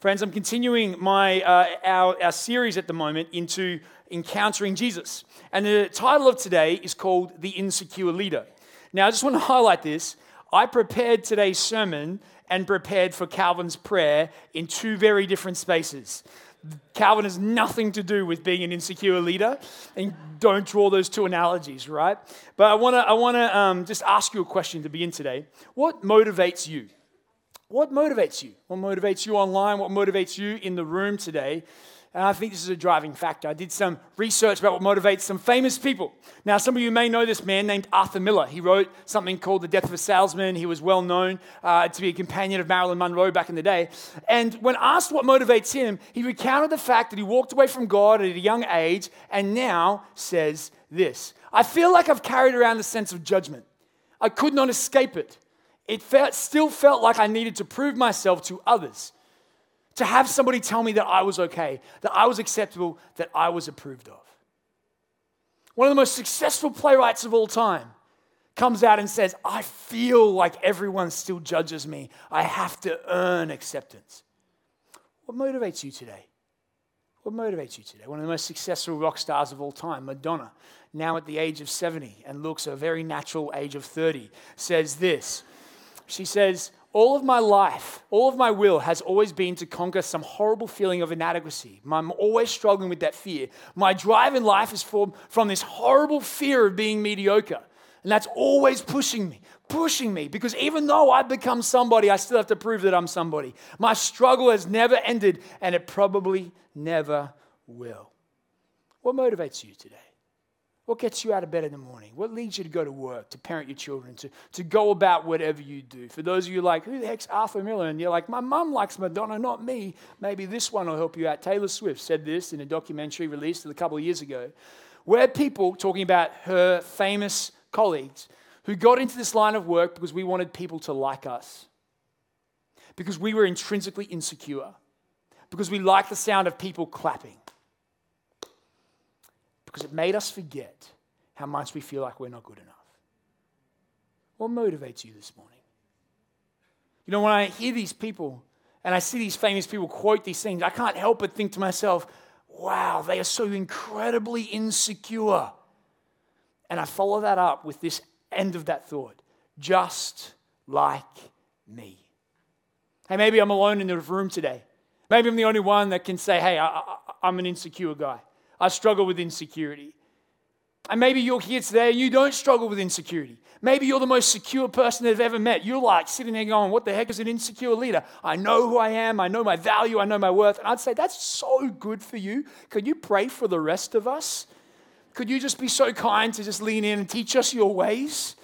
Friends, I'm continuing my, uh, our, our series at the moment into encountering Jesus. And the title of today is called The Insecure Leader. Now, I just want to highlight this. I prepared today's sermon and prepared for Calvin's prayer in two very different spaces. Calvin has nothing to do with being an insecure leader, and don't draw those two analogies, right? But I want to I wanna, um, just ask you a question to begin today. What motivates you? What motivates you? What motivates you online? What motivates you in the room today? And I think this is a driving factor. I did some research about what motivates some famous people. Now, some of you may know this man named Arthur Miller. He wrote something called The Death of a Salesman. He was well known uh, to be a companion of Marilyn Monroe back in the day. And when asked what motivates him, he recounted the fact that he walked away from God at a young age and now says this I feel like I've carried around a sense of judgment. I could not escape it it felt, still felt like I needed to prove myself to others. To have somebody tell me that I was okay, that I was acceptable, that I was approved of. One of the most successful playwrights of all time comes out and says, I feel like everyone still judges me. I have to earn acceptance. What motivates you today? What motivates you today? One of the most successful rock stars of all time, Madonna, now at the age of 70 and looks a very natural age of 30, says this she says, all of my life, all of my will has always been to conquer some horrible feeling of inadequacy. I'm always struggling with that fear. My drive in life is from, from this horrible fear of being mediocre. And that's always pushing me, pushing me, because even though I've become somebody, I still have to prove that I'm somebody. My struggle has never ended, and it probably never will. What motivates you today? What gets you out of bed in the morning? What leads you to go to work, to parent your children, to, to go about whatever you do? For those of you like, who the heck's Arthur Miller? And you're like, my mum likes Madonna, not me. Maybe this one will help you out. Taylor Swift said this in a documentary released a couple of years ago, where people talking about her famous colleagues who got into this line of work because we wanted people to like us, because we were intrinsically insecure, because we liked the sound of people clapping because it made us forget how much we feel like we're not good enough. What motivates you this morning? You know, when I hear these people and I see these famous people quote these things, I can't help but think to myself, wow, they are so incredibly insecure. And I follow that up with this end of that thought just like me. Hey, maybe I'm alone in the room today. Maybe I'm the only one that can say, hey, I, am an insecure guy. I struggle with insecurity. And maybe you're here today and you don't struggle with insecurity. Maybe you're the most secure person they've ever met. You're like sitting there going, What the heck is an insecure leader? I know who I am. I know my value. I know my worth. And I'd say, That's so good for you. Could you pray for the rest of us? Could you just be so kind to just lean in and teach us your ways?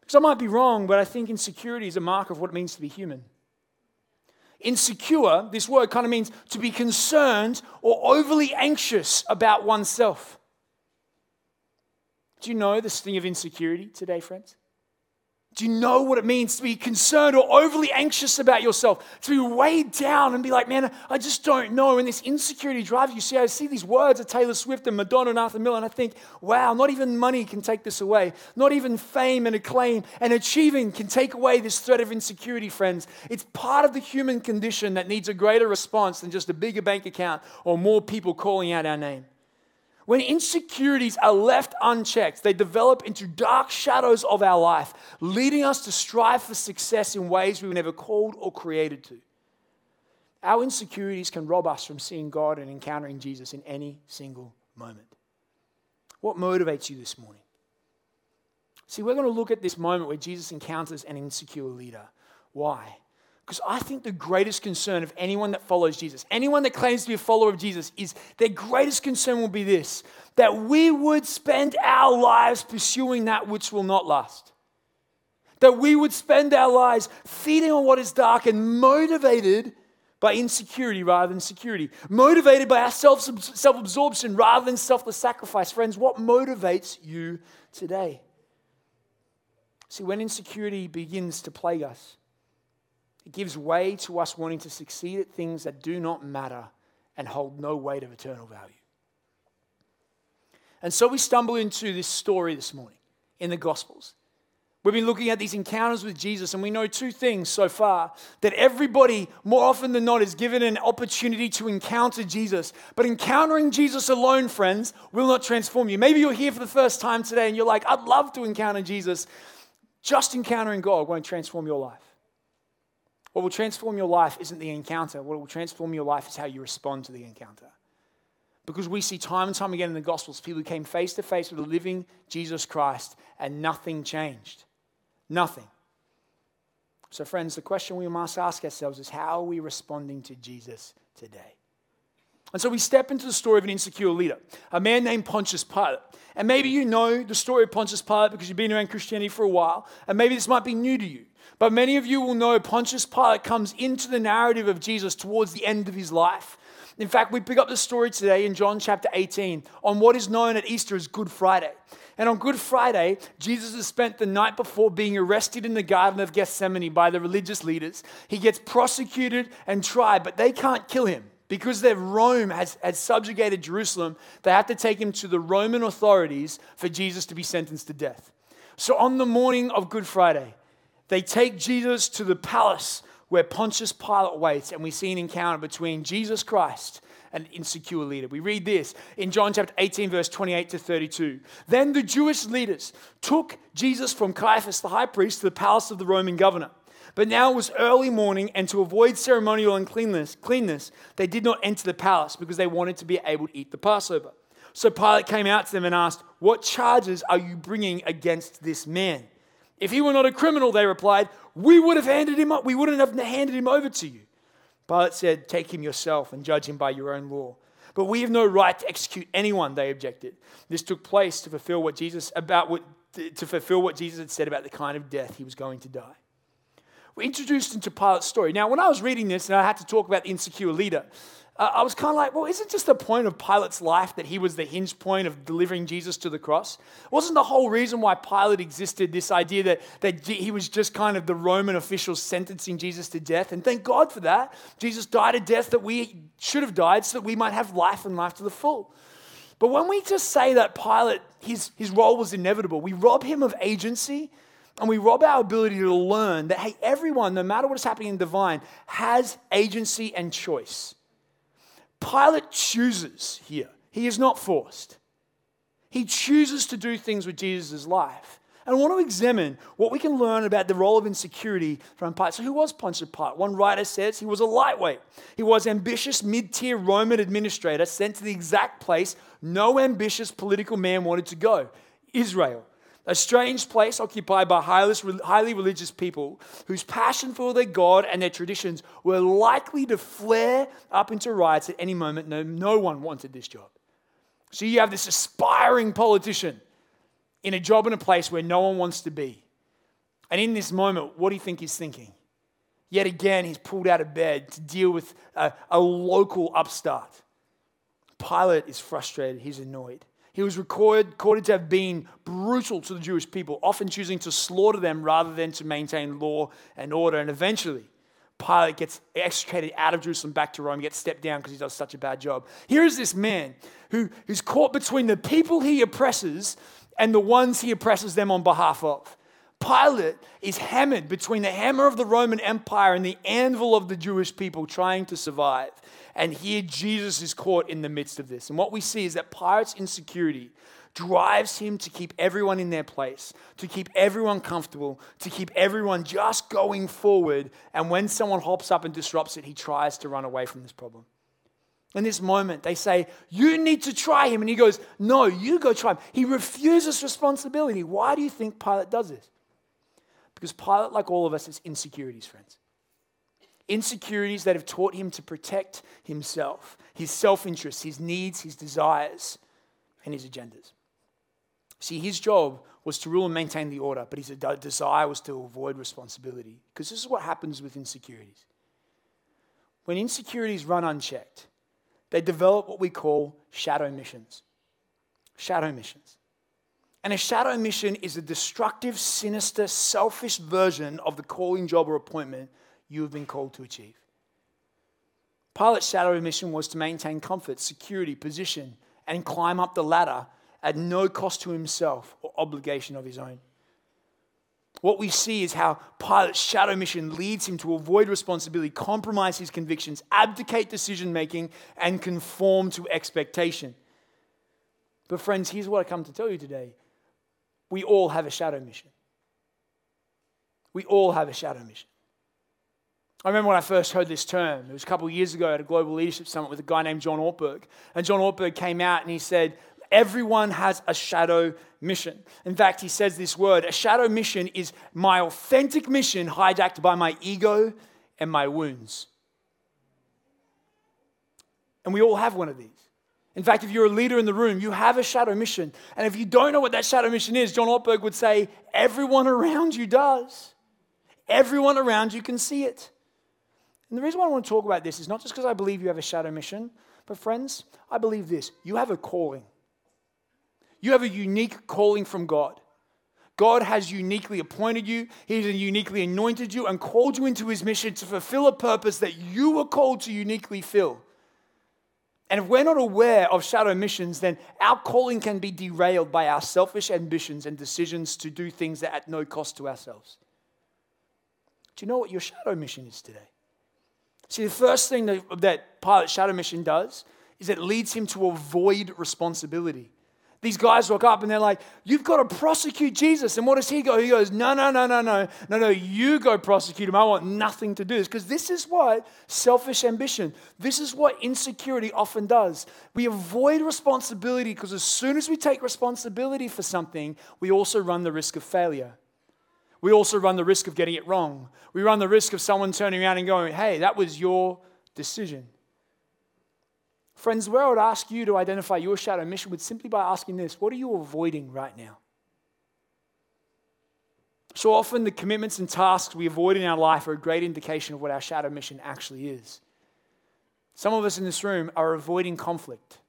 Because I might be wrong, but I think insecurity is a mark of what it means to be human. Insecure, this word kind of means to be concerned or overly anxious about oneself. Do you know this thing of insecurity today, friends? Do you know what it means to be concerned or overly anxious about yourself? To be weighed down and be like, man, I just don't know. And this insecurity drives you. See, I see these words of Taylor Swift and Madonna and Arthur Miller, and I think, wow, not even money can take this away. Not even fame and acclaim and achieving can take away this threat of insecurity, friends. It's part of the human condition that needs a greater response than just a bigger bank account or more people calling out our name. When insecurities are left unchecked, they develop into dark shadows of our life, leading us to strive for success in ways we were never called or created to. Our insecurities can rob us from seeing God and encountering Jesus in any single moment. What motivates you this morning? See, we're going to look at this moment where Jesus encounters an insecure leader. Why? Because I think the greatest concern of anyone that follows Jesus, anyone that claims to be a follower of Jesus, is their greatest concern will be this that we would spend our lives pursuing that which will not last. That we would spend our lives feeding on what is dark and motivated by insecurity rather than security, motivated by our self absorption rather than selfless sacrifice. Friends, what motivates you today? See, when insecurity begins to plague us, it gives way to us wanting to succeed at things that do not matter and hold no weight of eternal value. And so we stumble into this story this morning in the Gospels We've been looking at these encounters with Jesus, and we know two things so far that everybody, more often than not, is given an opportunity to encounter Jesus. But encountering Jesus alone, friends, will not transform you. Maybe you're here for the first time today and you're like, I'd love to encounter Jesus. Just encountering God won't transform your life. What will transform your life isn't the encounter, what will transform your life is how you respond to the encounter. Because we see time and time again in the Gospels people who came face to face with the living Jesus Christ and nothing changed. Nothing. So, friends, the question we must ask ourselves is how are we responding to Jesus today? And so we step into the story of an insecure leader, a man named Pontius Pilate. And maybe you know the story of Pontius Pilate because you've been around Christianity for a while, and maybe this might be new to you. But many of you will know Pontius Pilate comes into the narrative of Jesus towards the end of his life. In fact, we pick up the story today in John chapter 18 on what is known at Easter as Good Friday. And on Good Friday, Jesus has spent the night before being arrested in the Garden of Gethsemane by the religious leaders. He gets prosecuted and tried, but they can't kill him. Because their Rome has, has subjugated Jerusalem, they have to take him to the Roman authorities for Jesus to be sentenced to death. So on the morning of Good Friday, they take Jesus to the palace where Pontius Pilate waits, and we see an encounter between Jesus Christ and an insecure leader. We read this in John chapter 18, verse 28 to 32. Then the Jewish leaders took Jesus from Caiaphas, the high priest, to the palace of the Roman governor. But now it was early morning, and to avoid ceremonial uncleanness, cleanness, they did not enter the palace because they wanted to be able to eat the Passover. So Pilate came out to them and asked, What charges are you bringing against this man? If he were not a criminal, they replied, we would have handed him up. We wouldn't have handed him over to you. Pilate said, Take him yourself and judge him by your own law. But we have no right to execute anyone, they objected. This took place to fulfill what Jesus about what, to fulfill what Jesus had said about the kind of death he was going to die. We're introduced into Pilate's story. Now, when I was reading this and I had to talk about the insecure leader, uh, I was kind of like, well, isn't just the point of Pilate's life that he was the hinge point of delivering Jesus to the cross? Wasn't the whole reason why Pilate existed this idea that, that he was just kind of the Roman officials sentencing Jesus to death? And thank God for that. Jesus died a death that we should have died so that we might have life and life to the full. But when we just say that Pilate, his, his role was inevitable, we rob him of agency and we rob our ability to learn that, hey, everyone, no matter what is happening in divine, has agency and choice. Pilate chooses here, he is not forced. He chooses to do things with Jesus' life. And I want to examine what we can learn about the role of insecurity from Pilate. So, who was Pontius Pilate? One writer says he was a lightweight. He was ambitious mid-tier Roman administrator sent to the exact place no ambitious political man wanted to go, Israel a strange place occupied by highly religious people whose passion for their God and their traditions were likely to flare up into riots at any moment. No, no one wanted this job. So you have this aspiring politician in a job in a place where no one wants to be. And in this moment, what do you think he's thinking? Yet again, he's pulled out of bed to deal with a, a local upstart. Pilate is frustrated, he's annoyed. He was recorded, to have been brutal to the Jewish people, often choosing to slaughter them rather than to maintain law and order. And eventually, Pilate gets extricated out of Jerusalem back to Rome, gets stepped down because he does such a bad job. Here is this man who, who's caught between the people he oppresses and the ones he oppresses them on behalf of. Pilate is hammered between the hammer of the Roman Empire and the anvil of the Jewish people trying to survive. And here Jesus is caught in the midst of this. And what we see is that Pilate's insecurity drives him to keep everyone in their place, to keep everyone comfortable, to keep everyone just going forward. And when someone hops up and disrupts it, he tries to run away from this problem. In this moment, they say, You need to try him. And he goes, No, you go try him. He refuses responsibility. Why do you think Pilate does this? Because Pilate, like all of us, has insecurities, friends insecurities that have taught him to protect himself, his self interest, his needs, his desires, and his agendas. See, his job was to rule and maintain the order, but his desire was to avoid responsibility. Because this is what happens with insecurities. When insecurities run unchecked, they develop what we call shadow missions. Shadow missions. And a shadow mission is a destructive, sinister, selfish version of the calling, job, or appointment you have been called to achieve. Pilate's shadow mission was to maintain comfort, security, position, and climb up the ladder at no cost to himself or obligation of his own. what we see is how Pilate's shadow mission leads him to avoid responsibility, compromise his convictions, abdicate decision making, and conform to expectation. But, friends, here's what I come to tell you today we all have a shadow mission. We all have a shadow mission. I remember when I first heard this term, it was a couple of years ago at a global leadership summit with a guy named John Ortberg. And John Ortberg came out and he said, Everyone has a shadow mission. In fact, he says this word a shadow mission is my authentic mission hijacked by my ego and my wounds. And we all have one of these. In fact, if you're a leader in the room, you have a shadow mission. And if you don't know what that shadow mission is, John Ortberg would say, everyone around you does. Everyone around you can see it. And the reason why I want to talk about this is not just because I believe you have a shadow mission, but friends, I believe this you have a calling. You have a unique calling from God. God has uniquely appointed you, He's uniquely anointed you and called you into His mission to fulfill a purpose that you were called to uniquely fill. And if we're not aware of shadow missions, then our calling can be derailed by our selfish ambitions and decisions to do things that at no cost to ourselves. Do you know what your shadow mission is today? See, the first thing that, that shadow mission does is it leads him to avoid responsibility. These guys walk up and they're like, You've got to prosecute Jesus. And what does he go? He goes, No, no, no, no, no, no, no, you go prosecute him. I want nothing to do this. Because this is what selfish ambition, this is what insecurity often does. We avoid responsibility because as soon as we take responsibility for something, we also run the risk of failure. We also run the risk of getting it wrong. We run the risk of someone turning around and going, Hey, that was your decision. Friends, where I would ask you to identify your shadow mission would simply by asking this what are you avoiding right now? So often, the commitments and tasks we avoid in our life are a great indication of what our shadow mission actually is. Some of us in this room are avoiding conflict.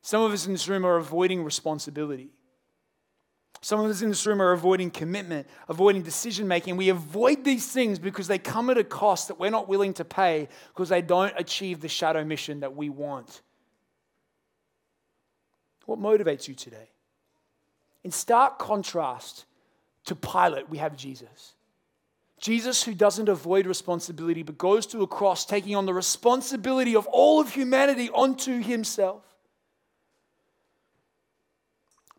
Some of us in this room are avoiding responsibility. Some of us in this room are avoiding commitment, avoiding decision making. We avoid these things because they come at a cost that we're not willing to pay because they don't achieve the shadow mission that we want. What motivates you today? In stark contrast to Pilate, we have Jesus. Jesus, who doesn't avoid responsibility but goes to a cross, taking on the responsibility of all of humanity onto himself.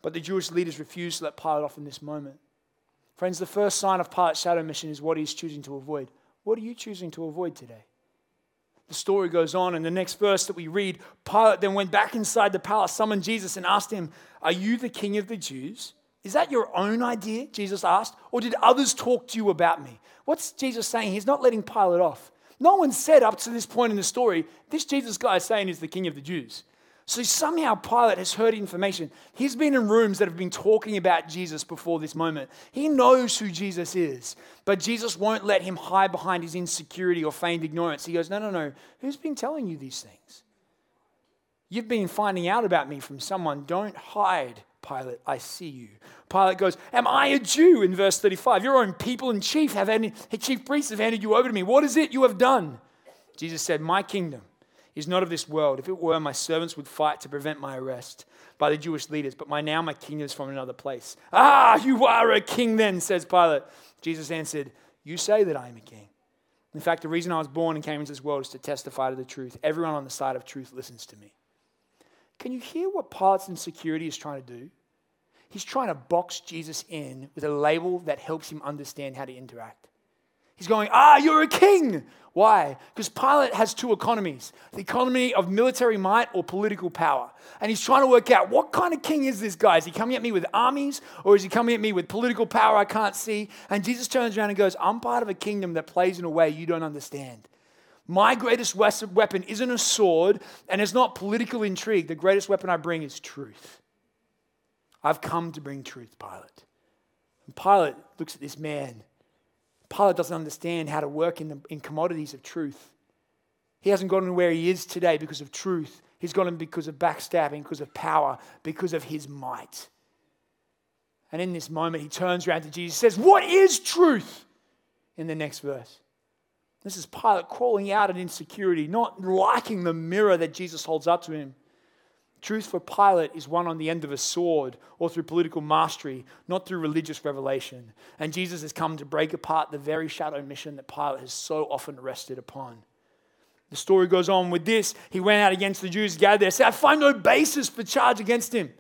But the Jewish leaders refused to let Pilate off in this moment. Friends, the first sign of Pilate's shadow mission is what he's choosing to avoid. What are you choosing to avoid today? The story goes on, and the next verse that we read Pilate then went back inside the palace, summoned Jesus, and asked him, Are you the king of the Jews? Is that your own idea? Jesus asked. Or did others talk to you about me? What's Jesus saying? He's not letting Pilate off. No one said up to this point in the story, This Jesus guy is saying is the king of the Jews. So somehow Pilate has heard information. He's been in rooms that have been talking about Jesus before this moment. He knows who Jesus is, but Jesus won't let him hide behind his insecurity or feigned ignorance. He goes, No, no, no. Who's been telling you these things? You've been finding out about me from someone. Don't hide, Pilate. I see you. Pilate goes, Am I a Jew? In verse 35, your own people and chief have chief priests have handed you over to me. What is it you have done? Jesus said, My kingdom is not of this world. If it were, my servants would fight to prevent my arrest by the Jewish leaders, but my, now my kingdom is from another place. Ah, you are a king then, says Pilate. Jesus answered, You say that I am a king. In fact, the reason I was born and came into this world is to testify to the truth. Everyone on the side of truth listens to me. Can you hear what Pilate's insecurity is trying to do? He's trying to box Jesus in with a label that helps him understand how to interact. He's going, Ah, you're a king. Why? Because Pilate has two economies the economy of military might or political power. And he's trying to work out what kind of king is this guy? Is he coming at me with armies or is he coming at me with political power I can't see? And Jesus turns around and goes, I'm part of a kingdom that plays in a way you don't understand. My greatest weapon isn't a sword and it's not political intrigue. The greatest weapon I bring is truth. I've come to bring truth, Pilate. And Pilate looks at this man Pilate doesn't understand how to work in, the, in commodities of truth. He hasn't gotten where he is today because of truth. He's gotten because of backstabbing, because of power, because of his might. And in this moment, he turns around to Jesus and says, What is truth? In the next verse. This is Pilate crawling out in insecurity, not liking the mirror that Jesus holds up to him. Truth for Pilate is won on the end of a sword or through political mastery, not through religious revelation. And Jesus has come to break apart the very shadow mission that Pilate has so often rested upon. The story goes on with this. He went out against the Jews gathered there, said, I find no basis for charge against him.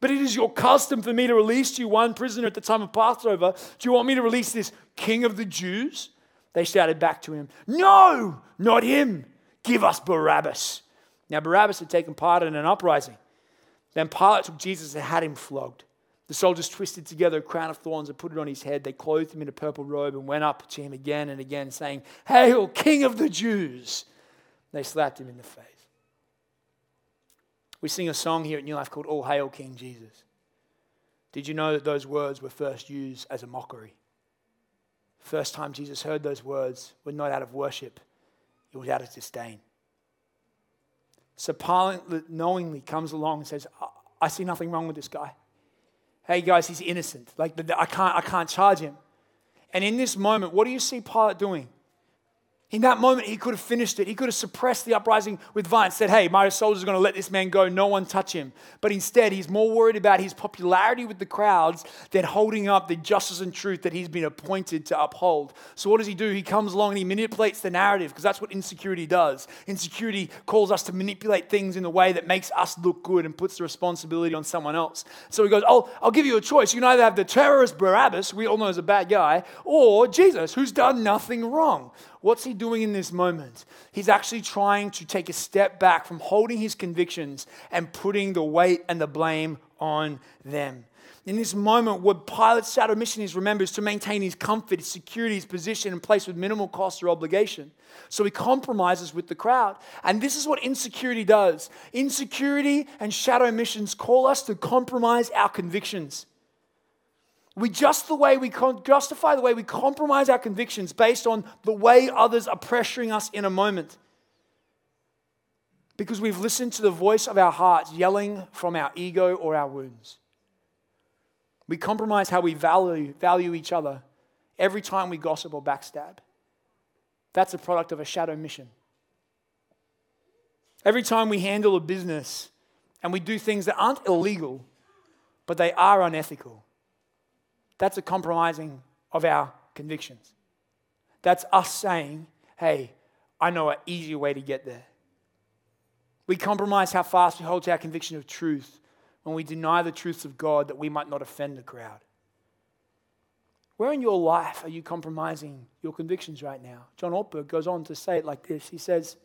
But it is your custom for me to release to you one prisoner at the time of Passover. Do you want me to release this king of the Jews? They shouted back to him, No, not him. Give us Barabbas. Now, Barabbas had taken part in an uprising. Then Pilate took Jesus and had him flogged. The soldiers twisted together a crown of thorns and put it on his head. They clothed him in a purple robe and went up to him again and again, saying, Hail, King of the Jews! They slapped him in the face. We sing a song here at Newlife called All Hail King Jesus. Did you know that those words were first used as a mockery? First time Jesus heard those words were not out of worship, it was out of disdain. So Pilate knowingly comes along and says, I see nothing wrong with this guy. Hey guys, he's innocent. Like I can't, I can't charge him. And in this moment, what do you see Pilate doing? In that moment, he could have finished it. He could have suppressed the uprising with violence, said, Hey, my soldiers are going to let this man go. No one touch him. But instead, he's more worried about his popularity with the crowds than holding up the justice and truth that he's been appointed to uphold. So, what does he do? He comes along and he manipulates the narrative because that's what insecurity does. Insecurity calls us to manipulate things in a way that makes us look good and puts the responsibility on someone else. So, he goes, Oh, I'll give you a choice. You can either have the terrorist Barabbas, we all know is a bad guy, or Jesus, who's done nothing wrong. What's he doing in this moment? He's actually trying to take a step back from holding his convictions and putting the weight and the blame on them. In this moment, what Pilate's shadow mission is, remember, is to maintain his comfort, his security, his position, and place with minimal cost or obligation. So he compromises with the crowd. And this is what insecurity does. Insecurity and shadow missions call us to compromise our convictions. We just the way we con- justify the way we compromise our convictions based on the way others are pressuring us in a moment. Because we've listened to the voice of our hearts yelling from our ego or our wounds. We compromise how we value, value each other every time we gossip or backstab. That's a product of a shadow mission. Every time we handle a business and we do things that aren't illegal, but they are unethical that's a compromising of our convictions. That's us saying, hey, I know an easier way to get there. We compromise how fast we hold to our conviction of truth when we deny the truths of God that we might not offend the crowd. Where in your life are you compromising your convictions right now? John Ortberg goes on to say it like this He says,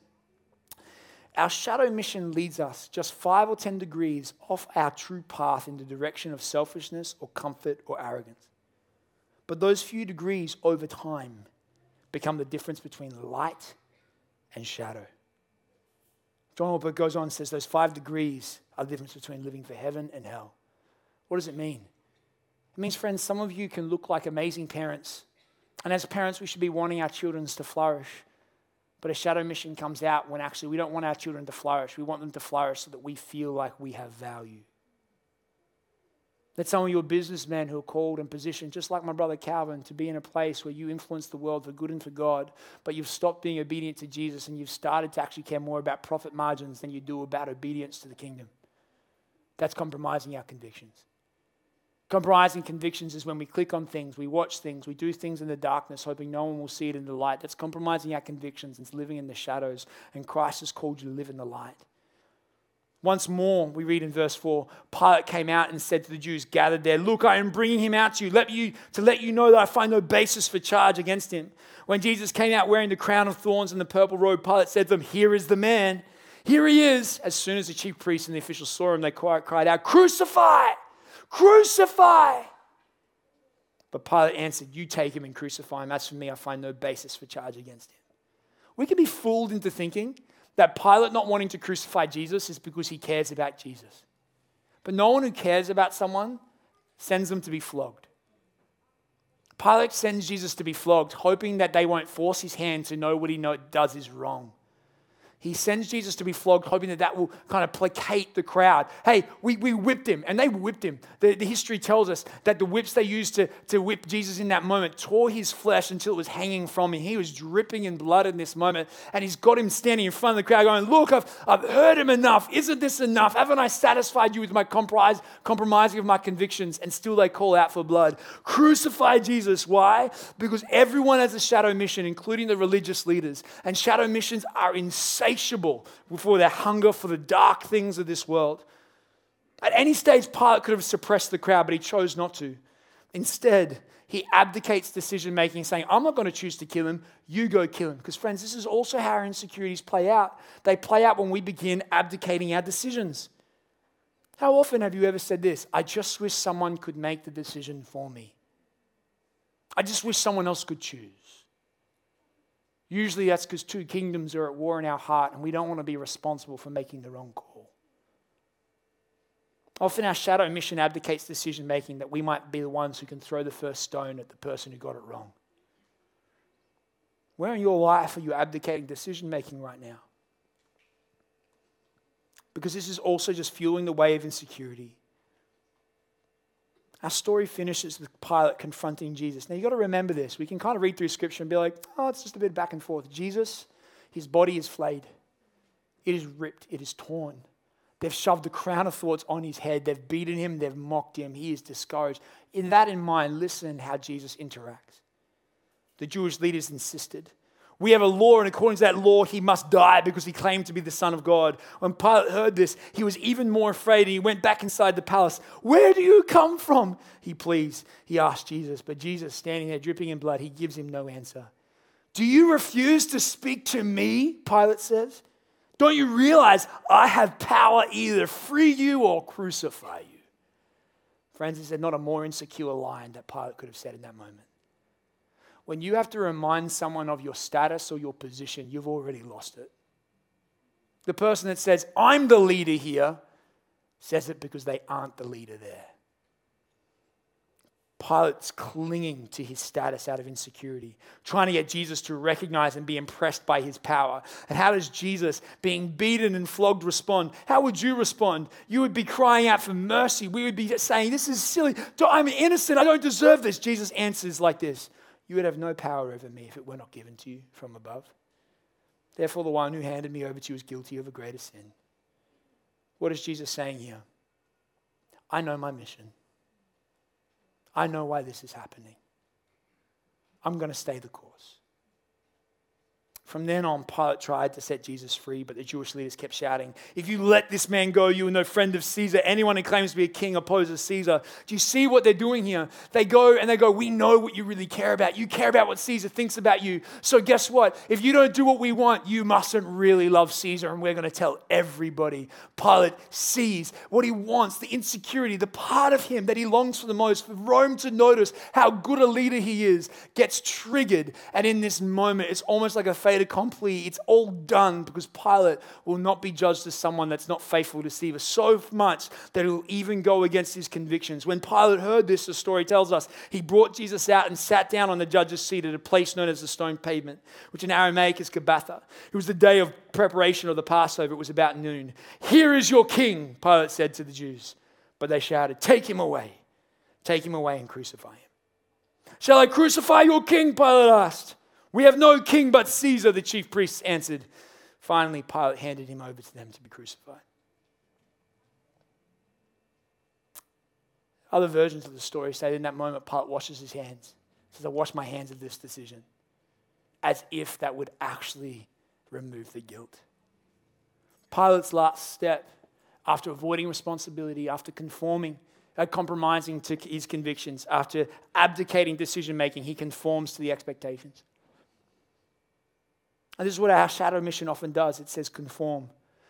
Our shadow mission leads us just five or ten degrees off our true path in the direction of selfishness or comfort or arrogance. But those few degrees over time become the difference between light and shadow. John Ortberg goes on and says those five degrees are the difference between living for heaven and hell. What does it mean? It means, friends, some of you can look like amazing parents. And as parents, we should be wanting our children to flourish. But a shadow mission comes out when actually we don't want our children to flourish. We want them to flourish so that we feel like we have value. That some of you businessmen who are called and positioned, just like my brother Calvin, to be in a place where you influence the world for good and for God, but you've stopped being obedient to Jesus and you've started to actually care more about profit margins than you do about obedience to the kingdom. That's compromising our convictions. Compromising convictions is when we click on things, we watch things, we do things in the darkness, hoping no one will see it in the light. That's compromising our convictions. It's living in the shadows, and Christ has called you to live in the light. Once more, we read in verse 4 Pilate came out and said to the Jews gathered there, Look, I am bringing him out to you, let you to let you know that I find no basis for charge against him. When Jesus came out wearing the crown of thorns and the purple robe, Pilate said to them, Here is the man. Here he is. As soon as the chief priests and the officials saw him, they cried out, Crucify! Crucify! But Pilate answered, You take him and crucify him. As for me, I find no basis for charge against him. We can be fooled into thinking that Pilate not wanting to crucify Jesus is because he cares about Jesus. But no one who cares about someone sends them to be flogged. Pilate sends Jesus to be flogged, hoping that they won't force his hand to know what he does is wrong. He sends Jesus to be flogged, hoping that that will kind of placate the crowd. Hey, we, we whipped him, and they whipped him. The, the history tells us that the whips they used to, to whip Jesus in that moment tore his flesh until it was hanging from him. He was dripping in blood in this moment, and he's got him standing in front of the crowd going, Look, I've, I've heard him enough. Isn't this enough? Haven't I satisfied you with my compromise, compromising of my convictions? And still they call out for blood. Crucify Jesus. Why? Because everyone has a shadow mission, including the religious leaders. And shadow missions are insane insatiable before their hunger for the dark things of this world. At any stage, Pilate could have suppressed the crowd, but he chose not to. Instead, he abdicates decision making, saying, I'm not going to choose to kill him, you go kill him. Because, friends, this is also how our insecurities play out. They play out when we begin abdicating our decisions. How often have you ever said this? I just wish someone could make the decision for me. I just wish someone else could choose. Usually that's because two kingdoms are at war in our heart and we don't want to be responsible for making the wrong call. Often our shadow mission abdicates decision making that we might be the ones who can throw the first stone at the person who got it wrong. Where in your life are you abdicating decision making right now? Because this is also just fueling the wave of insecurity. Our story finishes with Pilate confronting Jesus. Now, you've got to remember this. We can kind of read through scripture and be like, oh, it's just a bit back and forth. Jesus, his body is flayed, it is ripped, it is torn. They've shoved a crown of thorns on his head. They've beaten him. They've mocked him. He is discouraged. In that in mind, listen how Jesus interacts. The Jewish leaders insisted we have a law, and according to that law, he must die because he claimed to be the Son of God. When Pilate heard this, he was even more afraid and he went back inside the palace. Where do you come from? He pleads. He asked Jesus, but Jesus, standing there dripping in blood, he gives him no answer. Do you refuse to speak to me? Pilate says. Don't you realize I have power either free you or crucify you? Friends, there not a more insecure line that Pilate could have said in that moment? When you have to remind someone of your status or your position, you've already lost it. The person that says, I'm the leader here, says it because they aren't the leader there. Pilate's clinging to his status out of insecurity, trying to get Jesus to recognize and be impressed by his power. And how does Jesus, being beaten and flogged, respond? How would you respond? You would be crying out for mercy. We would be saying, This is silly. I'm innocent. I don't deserve this. Jesus answers like this you would have no power over me if it were not given to you from above. Therefore, the one who handed me over to you is guilty of a greater sin. What is Jesus saying here? I know my mission. I know why this is happening. I'm going to stay the course. From then on, Pilate tried to set Jesus free, but the Jewish leaders kept shouting, If you let this man go, you are no friend of Caesar. Anyone who claims to be a king opposes Caesar. Do you see what they're doing here? They go and they go, We know what you really care about. You care about what Caesar thinks about you. So, guess what? If you don't do what we want, you mustn't really love Caesar, and we're going to tell everybody. Pilate sees what he wants, the insecurity, the part of him that he longs for the most, for Rome to notice how good a leader he is, gets triggered. And in this moment, it's almost like a fait accompli. It's all done because Pilate will not be judged as someone that's not faithful to Caesar so much that he'll even go against his convictions. When Pilate heard this, the story tells us, he brought Jesus out and sat down on the judge's seat at a place known as the stone pavement, which in Aramaic is Gabbatha. It was the day of preparation of the Passover. It was about noon. Here is your king, Pilate said to the Jews. But they shouted, Take him away. Take him away and crucify him. Shall I crucify your king? Pilate asked. We have no king but Caesar, the chief priests answered. Finally, Pilate handed him over to them to be crucified. Other versions of the story say that in that moment, Pilate washes his hands. He says, I wash my hands of this decision. As if that would actually remove the guilt. Pilate's last step, after avoiding responsibility, after conforming, uh, compromising to his convictions, after abdicating decision making, he conforms to the expectations. And this is what our shadow mission often does. It says conform,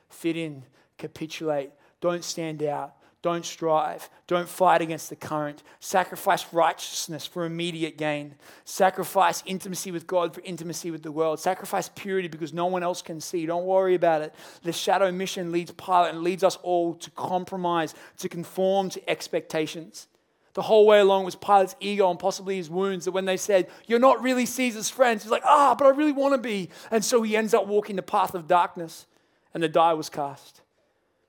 fit in, capitulate, don't stand out, don't strive, don't fight against the current, sacrifice righteousness for immediate gain, sacrifice intimacy with God for intimacy with the world, sacrifice purity because no one else can see. Don't worry about it. The shadow mission leads Pilate and leads us all to compromise, to conform to expectations. The whole way along was Pilate's ego and possibly his wounds that when they said, You're not really Caesar's friends, he's like, Ah, but I really want to be. And so he ends up walking the path of darkness, and the die was cast.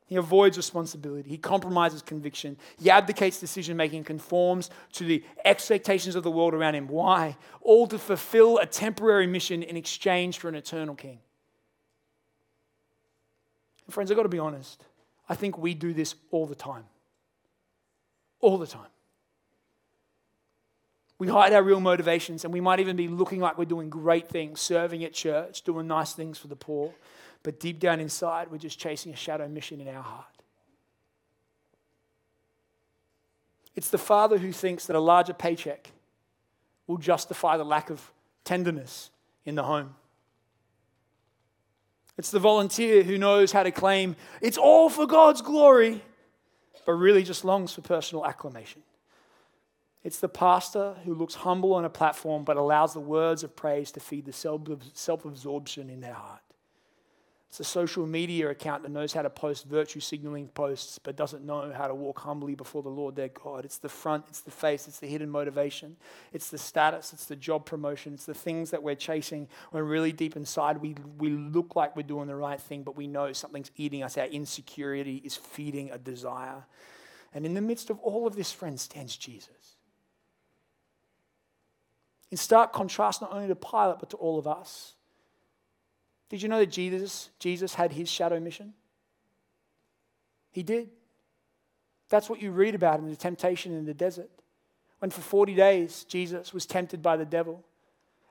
He avoids responsibility. He compromises conviction. He abdicates decision making, conforms to the expectations of the world around him. Why? All to fulfill a temporary mission in exchange for an eternal king. And friends, I've got to be honest. I think we do this all the time. All the time. We hide our real motivations, and we might even be looking like we're doing great things, serving at church, doing nice things for the poor. But deep down inside, we're just chasing a shadow mission in our heart. It's the father who thinks that a larger paycheck will justify the lack of tenderness in the home. It's the volunteer who knows how to claim it's all for God's glory, but really just longs for personal acclamation. It's the pastor who looks humble on a platform but allows the words of praise to feed the self absorption in their heart. It's a social media account that knows how to post virtue signaling posts but doesn't know how to walk humbly before the Lord their God. It's the front, it's the face, it's the hidden motivation, it's the status, it's the job promotion, it's the things that we're chasing when really deep inside we, we look like we're doing the right thing, but we know something's eating us. Our insecurity is feeding a desire. And in the midst of all of this, friends, stands Jesus. In stark contrast, not only to Pilate, but to all of us. Did you know that Jesus, Jesus had his shadow mission? He did. That's what you read about in the temptation in the desert. When for 40 days Jesus was tempted by the devil.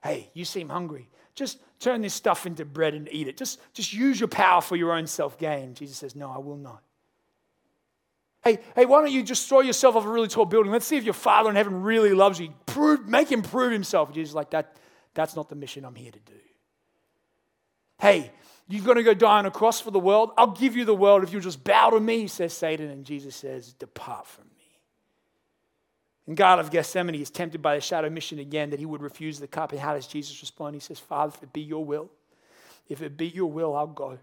Hey, you seem hungry. Just turn this stuff into bread and eat it. Just, just use your power for your own self gain. Jesus says, No, I will not. Hey, hey, why don't you just throw yourself off a really tall building? Let's see if your Father in heaven really loves you. Prove, make him prove himself. Jesus is like, that, That's not the mission I'm here to do. Hey, you're going to go die on a cross for the world? I'll give you the world if you'll just bow to me, says Satan. And Jesus says, Depart from me. And Garden of Gethsemane, is tempted by the shadow mission again that he would refuse the cup. And how does Jesus respond? He says, Father, if it be your will, if it be your will, I'll go.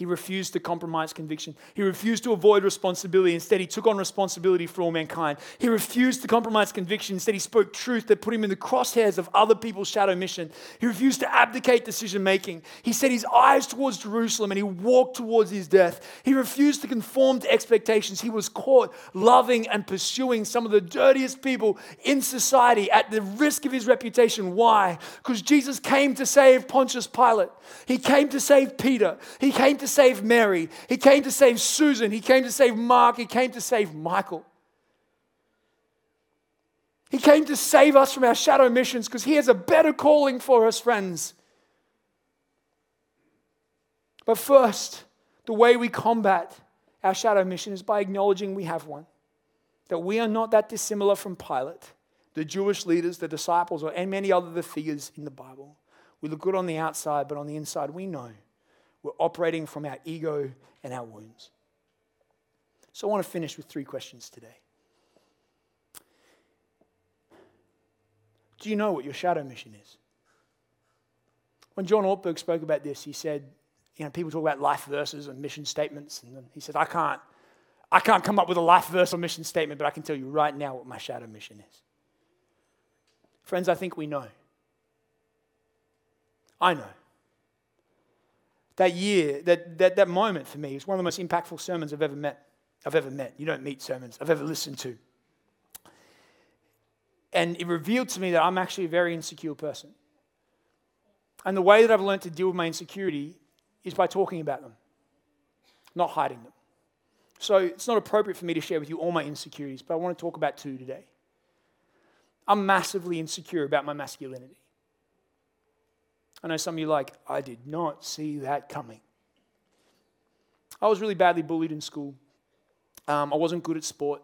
He refused to compromise conviction. He refused to avoid responsibility. Instead, he took on responsibility for all mankind. He refused to compromise conviction. Instead, he spoke truth that put him in the crosshairs of other people's shadow mission. He refused to abdicate decision making. He set his eyes towards Jerusalem and he walked towards his death. He refused to conform to expectations. He was caught loving and pursuing some of the dirtiest people in society at the risk of his reputation. Why? Because Jesus came to save Pontius Pilate. He came to save Peter. He came to save Mary. He came to save Susan. He came to save Mark. He came to save Michael. He came to save us from our shadow missions because He has a better calling for us, friends. But first, the way we combat our shadow mission is by acknowledging we have one. That we are not that dissimilar from Pilate, the Jewish leaders, the disciples, or and many other figures in the Bible. We look good on the outside, but on the inside, we know we're operating from our ego and our wounds. So I want to finish with three questions today. Do you know what your shadow mission is? When John Ortberg spoke about this, he said, you know, people talk about life verses and mission statements, and he said, I can't, I can't come up with a life verse or mission statement, but I can tell you right now what my shadow mission is. Friends, I think we know. I know that year, that, that, that moment for me is one of the most impactful sermons I've ever met. I've ever met. You don't meet sermons I've ever listened to. And it revealed to me that I'm actually a very insecure person. And the way that I've learned to deal with my insecurity is by talking about them, not hiding them. So it's not appropriate for me to share with you all my insecurities, but I want to talk about two today. I'm massively insecure about my masculinity. I know some of you like, I did not see that coming. I was really badly bullied in school. Um, I wasn't good at sport.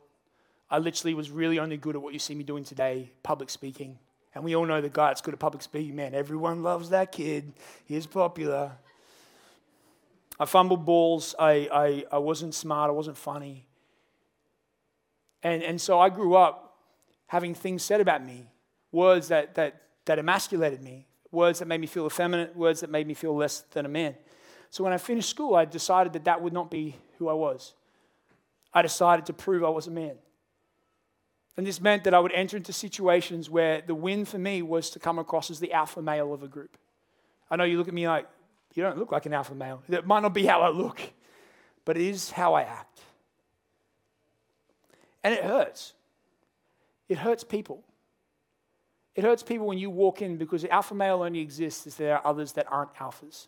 I literally was really only good at what you see me doing today public speaking. And we all know the guy that's good at public speaking, man, everyone loves that kid. He's popular. I fumbled balls. I, I, I wasn't smart. I wasn't funny. And, and so I grew up having things said about me, words that, that, that emasculated me, words that made me feel effeminate, words that made me feel less than a man. So when I finished school, I decided that that would not be who I was. I decided to prove I was a man. And this meant that I would enter into situations where the win for me was to come across as the alpha male of a group. I know you look at me like, you don't look like an alpha male. That might not be how I look, but it is how I act. And it hurts. It hurts people. It hurts people when you walk in because the alpha male only exists if there are others that aren't alphas.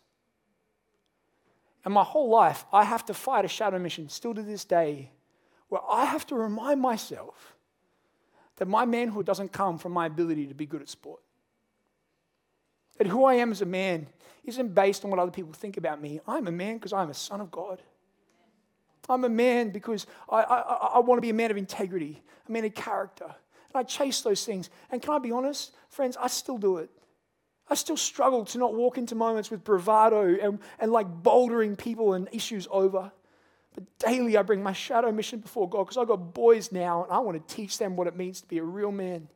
And my whole life, I have to fight a shadow mission, still to this day, where I have to remind myself that my manhood doesn't come from my ability to be good at sport. That who I am as a man isn't based on what other people think about me. I'm a man because I'm a son of God. I'm a man because I, I, I want to be a man of integrity, a man of character. And I chase those things. And can I be honest, friends, I still do it. I still struggle to not walk into moments with bravado and, and like bouldering people and issues over. But daily I bring my shadow mission before God because I've got boys now and I want to teach them what it means to be a real man.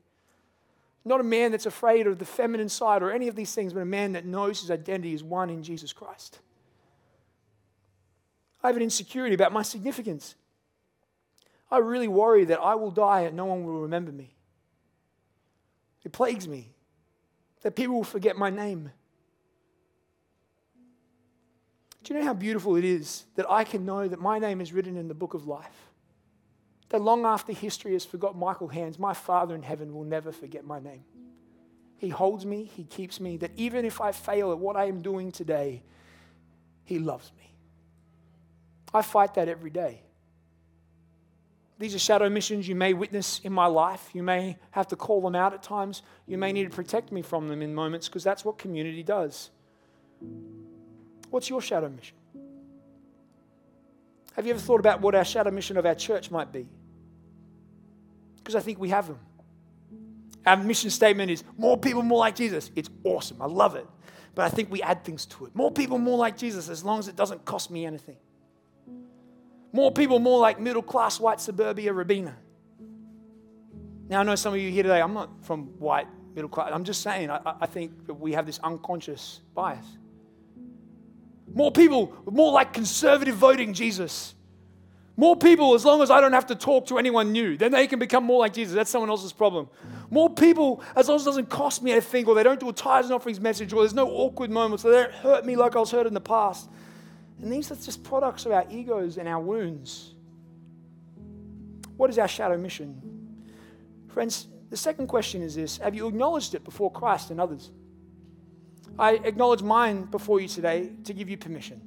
Not a man that's afraid of the feminine side or any of these things, but a man that knows his identity is one in Jesus Christ. I have an insecurity about my significance. I really worry that I will die and no one will remember me. It plagues me that people will forget my name. Do you know how beautiful it is that I can know that my name is written in the book of life? that long after history has forgot Michael Hands, my Father in heaven will never forget my name. He holds me, He keeps me, that even if I fail at what I am doing today, He loves me. I fight that every day. These are shadow missions you may witness in my life. You may have to call them out at times. You may need to protect me from them in moments because that's what community does. What's your shadow mission? Have you ever thought about what our shadow mission of our church might be? Because I think we have them. Our mission statement is more people, more like Jesus. It's awesome. I love it. But I think we add things to it. More people, more like Jesus, as long as it doesn't cost me anything. More people, more like middle class white suburbia Robina. Now, I know some of you here today, I'm not from white middle class. I'm just saying, I, I think that we have this unconscious bias. More people, more like conservative voting Jesus. More people, as long as I don't have to talk to anyone new, then they can become more like Jesus. That's someone else's problem. More people, as long as it doesn't cost me anything, or they don't do a tithes and offerings message, or there's no awkward moments, or they don't hurt me like I was hurt in the past. And these are just products of our egos and our wounds. What is our shadow mission? Friends, the second question is this Have you acknowledged it before Christ and others? I acknowledge mine before you today to give you permission.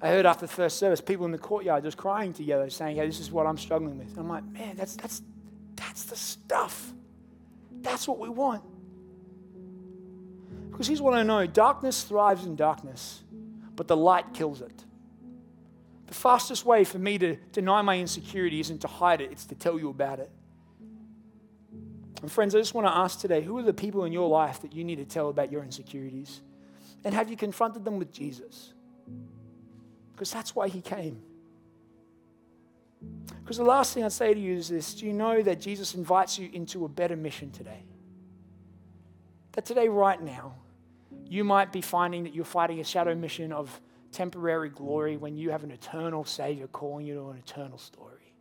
I heard after the first service, people in the courtyard just crying together, saying, Hey, this is what I'm struggling with. And I'm like, man, that's that's that's the stuff. That's what we want. Because here's what I know darkness thrives in darkness, but the light kills it. The fastest way for me to deny my insecurity isn't to hide it, it's to tell you about it. And friends, I just want to ask today who are the people in your life that you need to tell about your insecurities? And have you confronted them with Jesus? Because that's why he came. Because the last thing I'd say to you is this do you know that Jesus invites you into a better mission today? That today, right now, you might be finding that you're fighting a shadow mission of temporary glory when you have an eternal Savior calling you to an eternal story.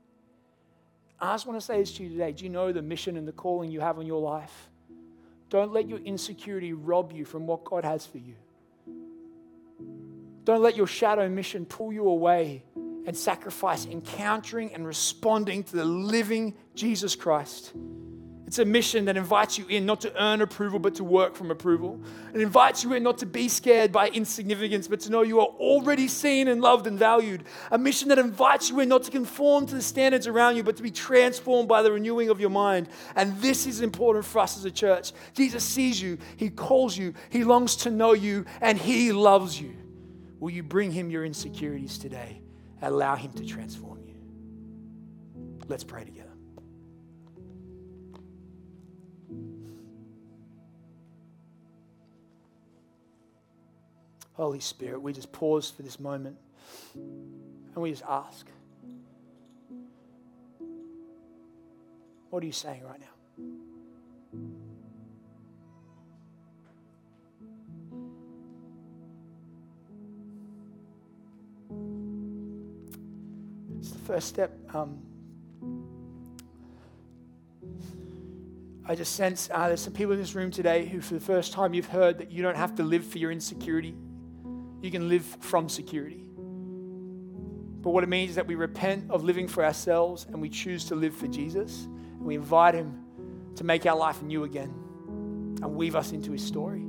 I just want to say this to you today. Do you know the mission and the calling you have on your life? Don't let your insecurity rob you from what God has for you. Don't let your shadow mission pull you away and sacrifice encountering and responding to the living Jesus Christ. It's a mission that invites you in not to earn approval, but to work from approval. It invites you in not to be scared by insignificance, but to know you are already seen and loved and valued. A mission that invites you in not to conform to the standards around you, but to be transformed by the renewing of your mind. And this is important for us as a church. Jesus sees you, He calls you, He longs to know you, and He loves you. Will you bring Him your insecurities today? Allow Him to transform you. Let's pray together. Holy Spirit, we just pause for this moment and we just ask, What are you saying right now? It's the first step. Um, I just sense uh, there's some people in this room today who, for the first time, you've heard that you don't have to live for your insecurity. You can live from security. But what it means is that we repent of living for ourselves and we choose to live for Jesus. And we invite Him to make our life new again and weave us into His story.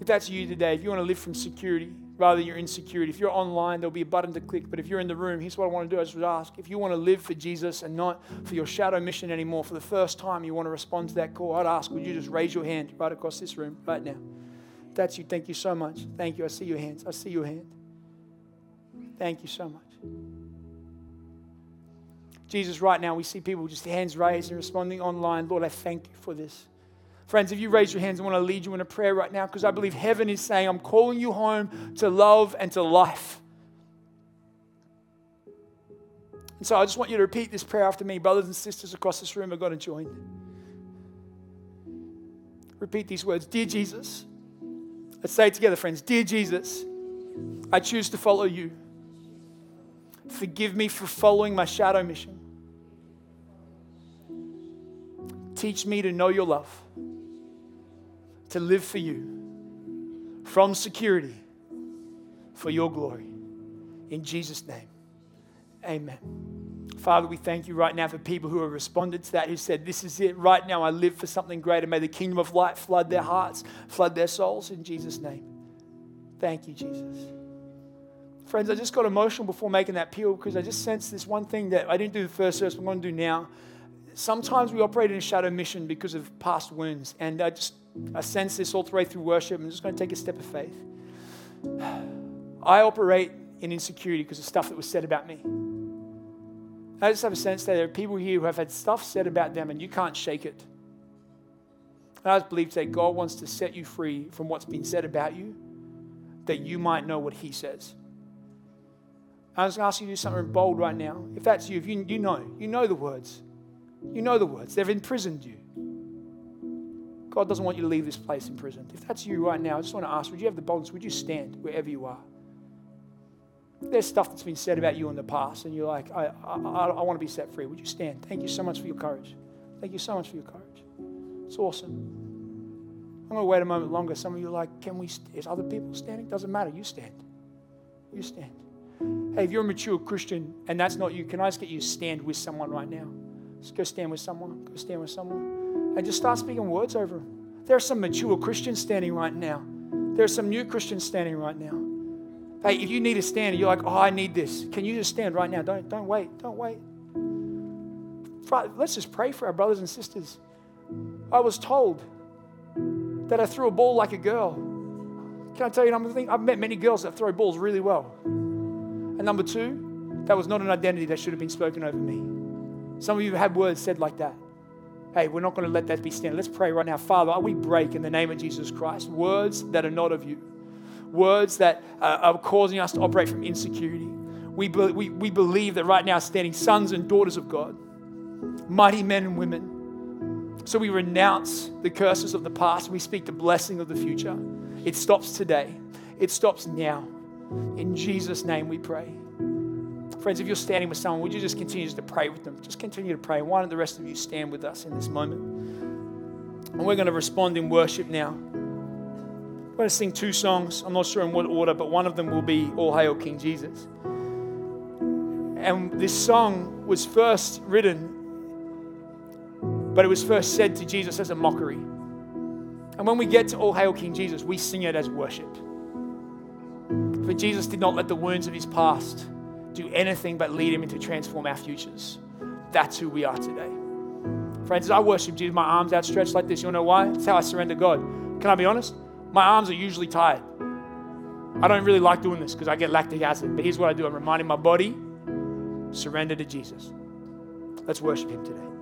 If that's you today, if you want to live from security, rather than your insecurity. If you're online, there'll be a button to click. But if you're in the room, here's what I want to do. I just ask if you want to live for Jesus and not for your shadow mission anymore, for the first time you want to respond to that call, I'd ask, would you just raise your hand right across this room right now? That's you. Thank you so much. Thank you. I see your hands. I see your hand. Thank you so much. Jesus, right now, we see people just hands raised and responding online. Lord, I thank you for this. Friends, if you raise your hands, I want to lead you in a prayer right now because I believe heaven is saying, I'm calling you home to love and to life. And so I just want you to repeat this prayer after me. Brothers and sisters across this room are going to join. Repeat these words Dear Jesus, let's say it together, friends. Dear Jesus, I choose to follow you. Forgive me for following my shadow mission. Teach me to know your love to live for you from security for your glory. In Jesus' name, amen. Father, we thank you right now for people who have responded to that, who said, This is it. Right now, I live for something greater. May the kingdom of light flood their hearts, flood their souls in Jesus' name. Thank you, Jesus. Friends, I just got emotional before making that appeal because I just sensed this one thing that I didn't do the first service, I'm going to do now. Sometimes we operate in a shadow mission because of past wounds. And I just I sense this all the way through worship. I'm just going to take a step of faith. I operate in insecurity because of stuff that was said about me. I just have a sense that there are people here who have had stuff said about them and you can't shake it. And I just believe that God wants to set you free from what's been said about you, that you might know what He says. I was going to ask you to do something bold right now. If that's you, if you, you know, you know the words. You know the words. They've imprisoned you. God doesn't want you to leave this place imprisoned. If that's you right now, I just want to ask would you have the boldness? Would you stand wherever you are? There's stuff that's been said about you in the past, and you're like, I, I, I, want to be set free. Would you stand? Thank you so much for your courage. Thank you so much for your courage. It's awesome. I'm going to wait a moment longer. Some of you are like, can we, is other people standing? Doesn't matter. You stand. You stand. Hey, if you're a mature Christian and that's not you, can I just get you to stand with someone right now? Just go stand with someone. Go stand with someone and just start speaking words over them. There are some mature Christians standing right now. There are some new Christians standing right now. Hey, if you need to stand, you're like, oh, I need this. Can you just stand right now? Don't, don't wait. Don't wait. Let's just pray for our brothers and sisters. I was told that I threw a ball like a girl. Can I tell you thing? I've met many girls that throw balls really well. And number two, that was not an identity that should have been spoken over me. Some of you have had words said like that. Hey, we're not going to let that be standard. Let's pray right now. Father, we break in the name of Jesus Christ words that are not of you, words that uh, are causing us to operate from insecurity. We, be, we, we believe that right now, standing sons and daughters of God, mighty men and women. So we renounce the curses of the past. We speak the blessing of the future. It stops today, it stops now. In Jesus' name we pray. Friends, if you're standing with someone, would you just continue to pray with them? Just continue to pray. Why don't the rest of you stand with us in this moment? And we're going to respond in worship now. Going to sing two songs. I'm not sure in what order, but one of them will be All Hail King Jesus. And this song was first written, but it was first said to Jesus as a mockery. And when we get to All Hail King Jesus, we sing it as worship. For Jesus did not let the wounds of his past do anything but lead Him into transform our futures. That's who we are today. Friends, I worship Jesus, my arms outstretched like this. You know why? It's how I surrender God. Can I be honest? My arms are usually tired. I don't really like doing this because I get lactic acid. But here's what I do I'm reminding my body surrender to Jesus. Let's worship Him today.